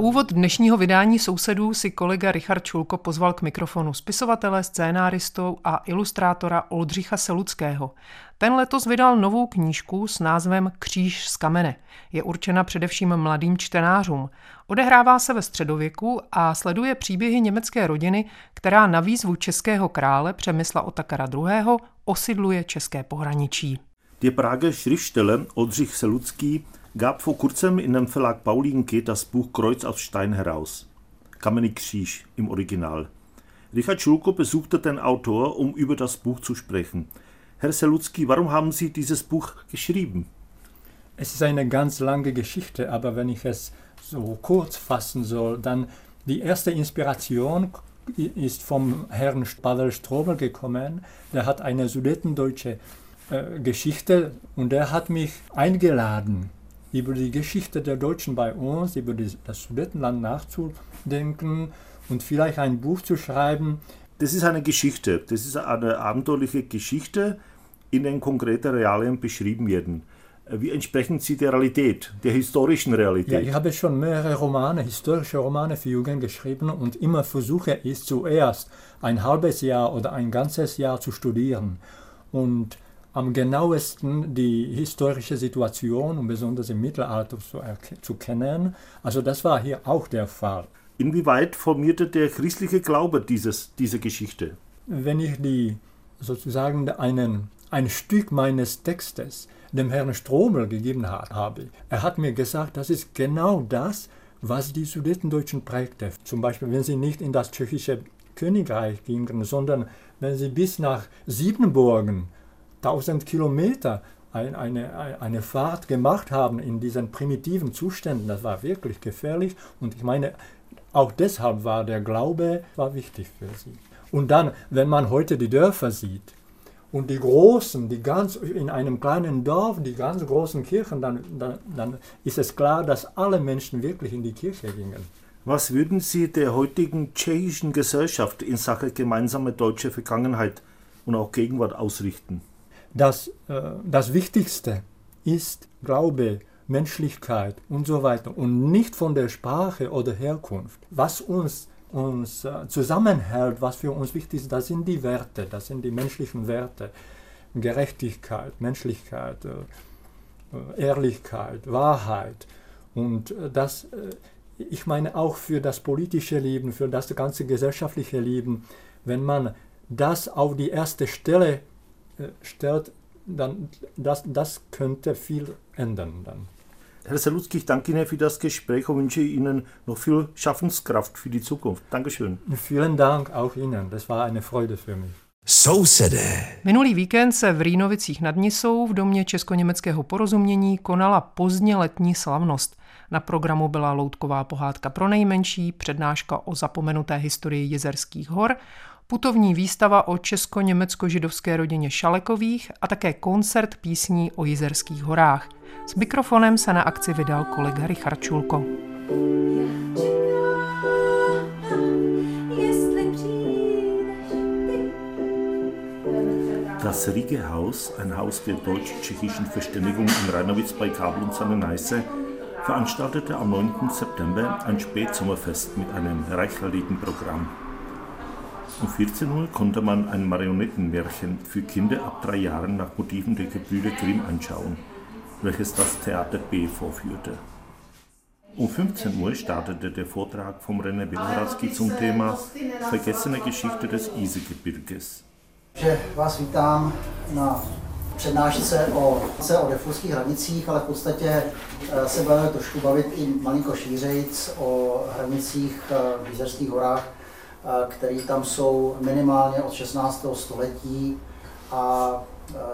Úvod dnešního vydání sousedů si kolega Richard Čulko pozval k mikrofonu spisovatele, scénáristou a ilustrátora Oldřicha Seluckého. Ten letos vydal novou knížku s názvem Kříž z kamene. Je určena především mladým čtenářům. Odehrává se ve středověku a sleduje příběhy německé rodiny, která na výzvu českého krále Přemysla Otakara II. osidluje české pohraničí. Der Prager Schriftsteller Oldřich Selucký gab vor kurzem in dem Verlag Paulinke das Buch Kreuz aus Stein heraus. Kamenik-Kriesch im Original. Richard Schulko besuchte den Autor, um über das Buch zu sprechen. Herr Selutzky, warum haben Sie dieses Buch geschrieben? Es ist eine ganz lange Geschichte, aber wenn ich es so kurz fassen soll, dann die erste Inspiration ist vom Herrn Pavel Strobel gekommen. Der hat eine sudetendeutsche äh, Geschichte und der hat mich eingeladen, über die Geschichte der Deutschen bei uns, über das Sudetenland nachzudenken und vielleicht ein Buch zu schreiben. Das ist eine Geschichte, das ist eine abenteuerliche Geschichte, in den konkreten Realien beschrieben werden. Wie entsprechen sie der Realität, der historischen Realität? Ja, ich habe schon mehrere Romane, historische Romane für Jugend geschrieben und immer versuche ich zuerst ein halbes Jahr oder ein ganzes Jahr zu studieren und am genauesten die historische Situation und besonders im Mittelalter zu, zu kennen. Also das war hier auch der Fall. Inwieweit formierte der christliche Glaube dieses, diese Geschichte? Wenn ich die sozusagen einen, ein Stück meines Textes dem Herrn Stromel gegeben habe, er hat mir gesagt, das ist genau das, was die Sudetendeutschen prägte. Zum Beispiel, wenn sie nicht in das tschechische Königreich gingen, sondern wenn sie bis nach Siebenburgen 1000 Kilometer ein, eine, eine Fahrt gemacht haben in diesen primitiven Zuständen, das war wirklich gefährlich. Und ich meine, auch deshalb war der Glaube war wichtig für sie. Und dann, wenn man heute die Dörfer sieht und die großen, die ganz in einem kleinen Dorf, die ganz großen Kirchen, dann, dann, dann ist es klar, dass alle Menschen wirklich in die Kirche gingen. Was würden Sie der heutigen tschechischen Gesellschaft in Sache gemeinsame deutsche Vergangenheit und auch Gegenwart ausrichten? Das, äh, das Wichtigste ist Glaube, Menschlichkeit und so weiter und nicht von der Sprache oder Herkunft. Was uns, uns äh, zusammenhält, was für uns wichtig ist, das sind die Werte, das sind die menschlichen Werte. Gerechtigkeit, Menschlichkeit, äh, Ehrlichkeit, Wahrheit. Und das, ich meine auch für das politische Leben, für das ganze gesellschaftliche Leben, wenn man das auf die erste Stelle stellt, dann das, das könnte viel ändern dann. Herr Salutski, ich danke Ihnen für das Gespräch und wünsche Ihnen noch viel Schaffenskraft für die Zukunft. Dankeschön. Vielen Dank auch Ihnen. Das war eine Freude für mich. Sousedé. Minulý víkend se v Rýnovicích nad Nisou v domě česko-německého porozumění konala pozdně letní slavnost. Na programu byla loutková pohádka pro nejmenší, přednáška o zapomenuté historii jezerských hor, putovní výstava o česko-německo-židovské rodině Šalekových a také koncert písní o Jizerských horách. S mikrofonem se na akci vydal kolega Richard Čulko. Das Riege Haus, ein Haus der deutsch-tschechischen Verständigung in Rheinowitz bei Kabel und Sanneneiße, veranstaltete am 9. September ein Spätsommerfest mit einem reichhaltigen Programm. Um 14 Uhr konnte man ein Marionettenmärchen für Kinder ab drei Jahren nach Motiven der Gebrüder Grimm anschauen, welches das Theater B vorführte. Um 15 Uhr startete der Vortrag vom René Bilhradský zum Thema Vergessene Geschichte des Isegebirges. Že vás vítám na přednášce o, se o defurských hranicích, ale v podstatě eh, se budeme trošku bavit i malinko šířejc o hranicích eh, v Jizerských horách které tam jsou minimálně od 16. století a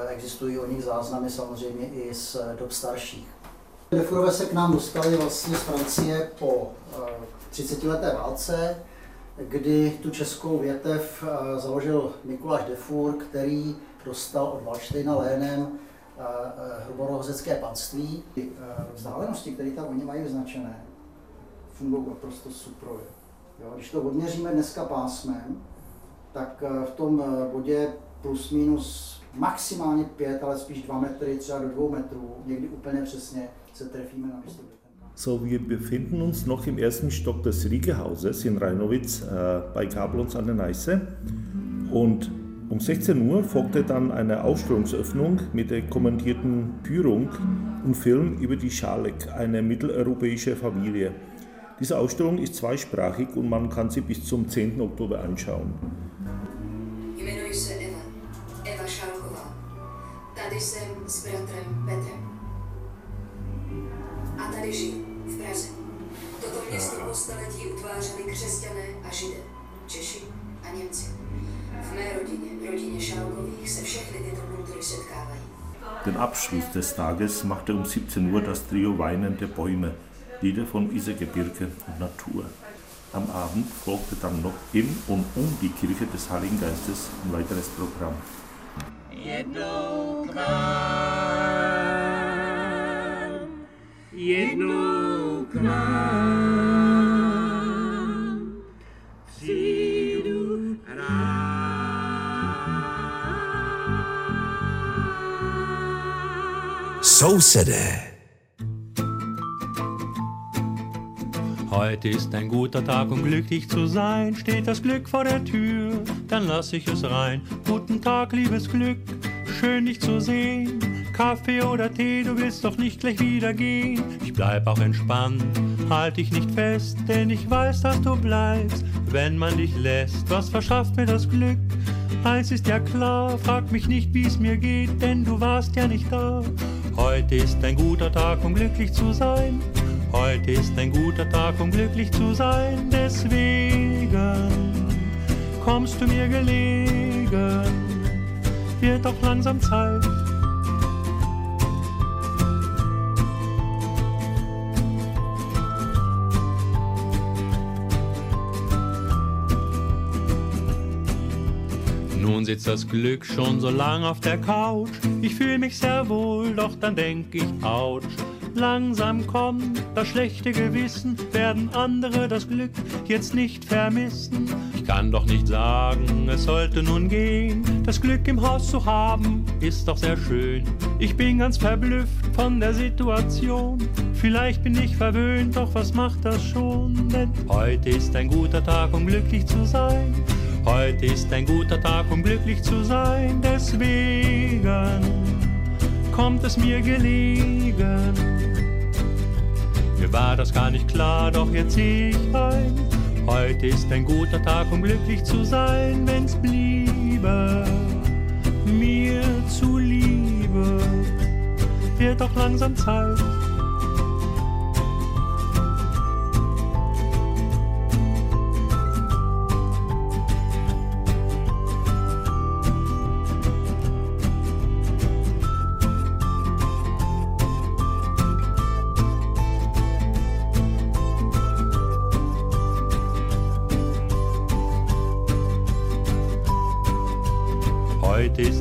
existují o nich záznamy samozřejmě i z dob starších. Defurové se k nám dostali vlastně z Francie po 30 leté válce, kdy tu českou větev založil Mikuláš Defur, který dostal od Valštejna Lénem hruborozecké panství. Vzdálenosti, které tam oni mají vyznačené, fungují naprosto suprově. Jo, když to odměříme dneska pásmem, tak v tom bodě plus minus maximálně 5, ale spíš 2 metry, třeba do 2 metrů, někdy úplně přesně se trefíme na místo. So, wir befinden uns noch im ersten Stock des Riegehauses in Rheinowitz äh, bei Kablons an der Neiße. Und um 16 Uhr folgte dann eine Ausstellungsöffnung mit der kommentierten Führung und Film über die Schalek, eine mitteleuropäische Familie. Diese Ausstellung ist zweisprachig und man kann sie bis zum 10. Oktober anschauen. Jmenuji se Eva, Eva Šálková. Tady jsem s bratrem Petrem. A tady žiju, v Praze. Toto město po staletí utvářeli křesťané a židé, Češi a Němci. V mé rodině, rodině Šálkových, se všechny tyto kultury setkávají. Den Abschluss des Tages machte um 17 Uhr das Trio Weinende Bäume, Lieder von Isergebirge und Natur. Am Abend folgte dann noch im und um die Kirche des Heiligen Geistes ein weiteres Programm. Nám, přijdu rád. Heute ist ein guter Tag, um glücklich zu sein. Steht das Glück vor der Tür, dann lass ich es rein. Guten Tag, liebes Glück, schön dich zu sehen. Kaffee oder Tee, du willst doch nicht gleich wieder gehen. Ich bleib auch entspannt, halt dich nicht fest, denn ich weiß, dass du bleibst, wenn man dich lässt. Was verschafft mir das Glück? Eins ist ja klar, frag mich nicht, wie es mir geht, denn du warst ja nicht da. Heute ist ein guter Tag, um glücklich zu sein. Heute ist ein guter Tag, um glücklich zu sein, deswegen kommst du mir gelegen, wird doch langsam Zeit. Nun sitzt das Glück schon so lang auf der Couch. Ich fühl mich sehr wohl, doch dann denk ich, ouch. Langsam kommt das schlechte Gewissen, werden andere das Glück jetzt nicht vermissen. Ich kann doch nicht sagen, es sollte nun gehen. Das Glück im Haus zu haben, ist doch sehr schön. Ich bin ganz verblüfft von der Situation. Vielleicht bin ich verwöhnt, doch was macht das schon? Denn heute ist ein guter Tag, um glücklich zu sein. Heute ist ein guter Tag, um glücklich zu sein. Deswegen kommt es mir gelegen. Mir war das gar nicht klar, doch jetzt sehe ich ein. Heute ist ein guter Tag, um glücklich zu sein, wenn's bliebe mir zuliebe, wird doch langsam Zeit.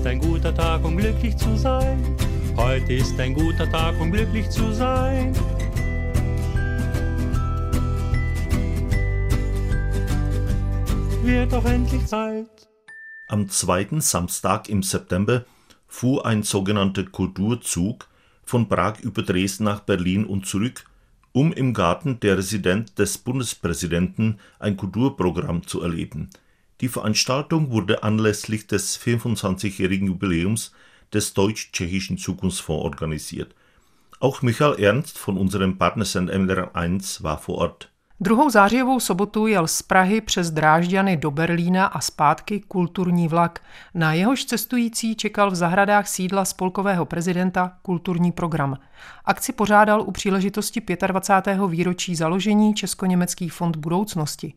Ist ein guter Tag, um glücklich zu sein. Heute ist ein guter Tag, um glücklich zu sein. Wird doch endlich Zeit. Am zweiten Samstag im September fuhr ein sogenannter Kulturzug von Prag über Dresden nach Berlin und zurück, um im Garten der Residenz des Bundespräsidenten ein Kulturprogramm zu erleben. Die Veranstaltung wurde anlässlich des 25-jährigen Jubiläums des Deutsch-Tschechischen Zukunftsfonds organisiert. Auch Michael Ernst von unserem Partnersender MDR1 war vor Ort. Druhou zářijovou sobotu jel z Prahy přes Drážďany do Berlína a zpátky kulturní vlak. Na jehož cestující čekal v zahradách sídla spolkového prezidenta kulturní program. Akci pořádal u příležitosti 25. výročí založení Česko-německý fond budoucnosti.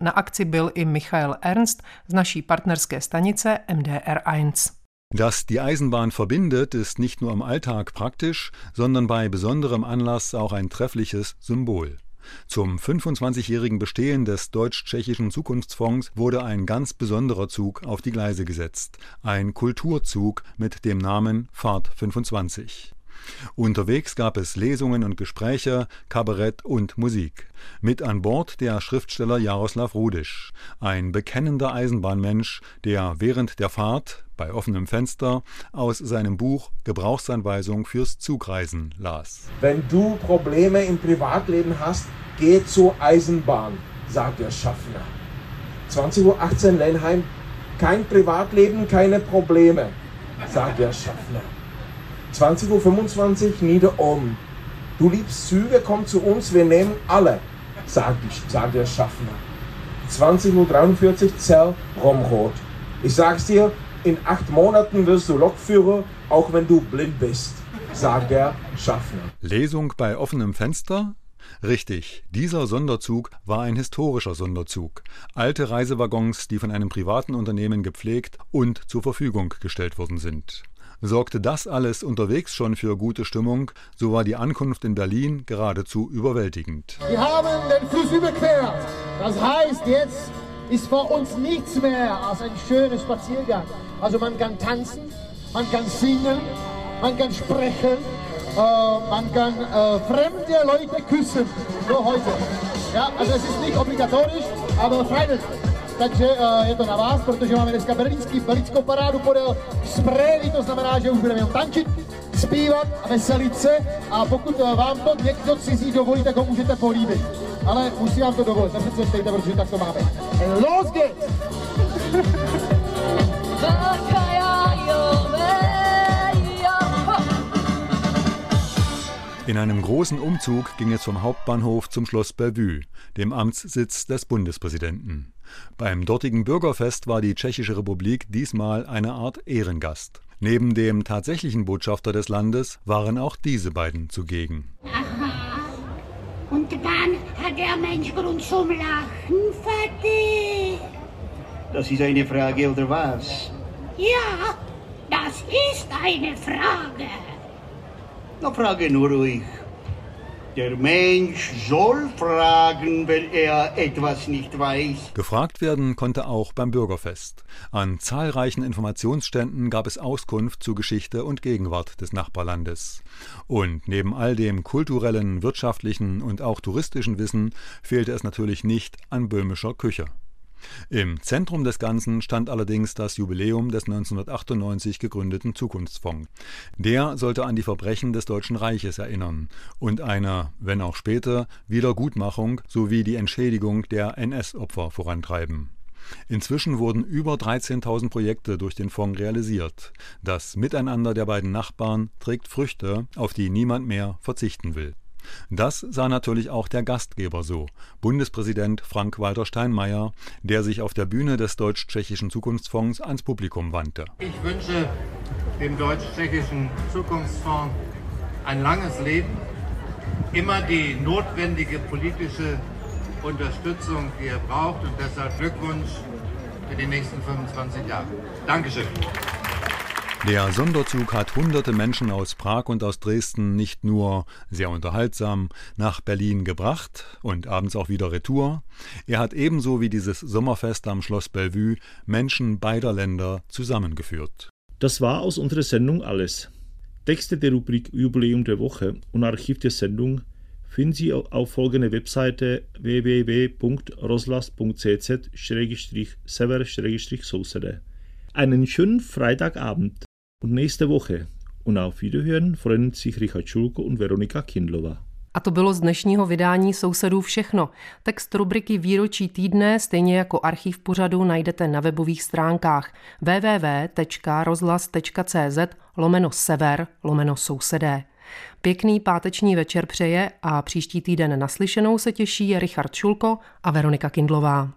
Na akci byl i Michael Ernst z naší partnerské stanice MDR1. Dass die Eisenbahn verbindet, ist nicht nur im Alltag praktisch, sondern bei besonderem Anlass auch ein treffliches Symbol. Zum 25-jährigen Bestehen des Deutsch-Tschechischen Zukunftsfonds wurde ein ganz besonderer Zug auf die Gleise gesetzt. Ein Kulturzug mit dem Namen Fahrt 25. Unterwegs gab es Lesungen und Gespräche, Kabarett und Musik. Mit an Bord der Schriftsteller Jaroslav Rudisch, ein bekennender Eisenbahnmensch, der während der Fahrt bei offenem Fenster aus seinem Buch Gebrauchsanweisung fürs Zugreisen las. Wenn du Probleme im Privatleben hast, geh zur Eisenbahn, sagt der Schaffner. 20.18 Uhr Lenheim, kein Privatleben, keine Probleme, sagt der Schaffner. 20.25 Uhr Niederohm. Du liebst Züge, komm zu uns, wir nehmen alle, sagt, sagt der Schaffner. 20.43 Uhr Zell Romrot. Ich sag's dir, in acht Monaten wirst du Lokführer, auch wenn du blind bist, sagt der Schaffner. Lesung bei offenem Fenster? Richtig, dieser Sonderzug war ein historischer Sonderzug. Alte Reisewaggons, die von einem privaten Unternehmen gepflegt und zur Verfügung gestellt worden sind. Sorgte das alles unterwegs schon für gute Stimmung, so war die Ankunft in Berlin geradezu überwältigend. Wir haben den Fluss überquert. Das heißt, jetzt ist vor uns nichts mehr als ein schöner Spaziergang. Also man kann tanzen, man kann singen, man kann sprechen, äh, man kann äh, fremde Leute küssen. So heute. Ja, also es ist nicht obligatorisch, aber freilich. Takže uh, je to na vás, protože máme dneska berlínský, berlínskou parádu podél Správy, to znamená, že už budeme jenom tančit, zpívat a veselit se a pokud uh, vám to někdo cizí dovolí, tak ho můžete políbit. Ale musí vám to dovolit, nepředsvědčejte, protože tak to máme. Los! In einem großen Umzug ging es vom Hauptbahnhof zum Schloss Bellevue, dem Amtssitz des Bundespräsidenten. Beim dortigen Bürgerfest war die Tschechische Republik diesmal eine Art Ehrengast. Neben dem tatsächlichen Botschafter des Landes waren auch diese beiden zugegen. Aha. Und dann hat der Mensch Grund zum Lachen, Vati. Das ist eine Frage, oder was? Ja, das ist eine Frage. Na, frage nur ruhig. Der Mensch soll fragen, wenn er etwas nicht weiß. Gefragt werden konnte auch beim Bürgerfest. An zahlreichen Informationsständen gab es Auskunft zu Geschichte und Gegenwart des Nachbarlandes. Und neben all dem kulturellen, wirtschaftlichen und auch touristischen Wissen fehlte es natürlich nicht an böhmischer Küche. Im Zentrum des Ganzen stand allerdings das Jubiläum des 1998 gegründeten Zukunftsfonds. Der sollte an die Verbrechen des Deutschen Reiches erinnern und eine, wenn auch später, Wiedergutmachung sowie die Entschädigung der NS-Opfer vorantreiben. Inzwischen wurden über 13.000 Projekte durch den Fonds realisiert. Das Miteinander der beiden Nachbarn trägt Früchte, auf die niemand mehr verzichten will. Das sah natürlich auch der Gastgeber so, Bundespräsident Frank-Walter Steinmeier, der sich auf der Bühne des Deutsch-Tschechischen Zukunftsfonds ans Publikum wandte. Ich wünsche dem Deutsch-Tschechischen Zukunftsfonds ein langes Leben, immer die notwendige politische Unterstützung, die er braucht und deshalb Glückwunsch für die nächsten 25 Jahre. Dankeschön. Der Sonderzug hat hunderte Menschen aus Prag und aus Dresden nicht nur sehr unterhaltsam nach Berlin gebracht und abends auch wieder retour, er hat ebenso wie dieses Sommerfest am Schloss Bellevue Menschen beider Länder zusammengeführt. Das war aus unserer Sendung alles. Texte der Rubrik Jubiläum der Woche und Archiv der Sendung finden Sie auf folgende Webseite www.roslas.cz-sever-sousede. Einen schönen Freitagabend und nächste Woche. Und auf Wiederhören freuen sich Richard Schulko und Veronika Kindlova. A to bylo z dnešního vydání Sousedů všechno. Text rubriky Výročí týdne, stejně jako archiv pořadu, najdete na webových stránkách www.rozhlas.cz lomeno sever lomeno sousedé. Pěkný páteční večer přeje a příští týden naslyšenou se těší Richard Šulko a Veronika Kindlová.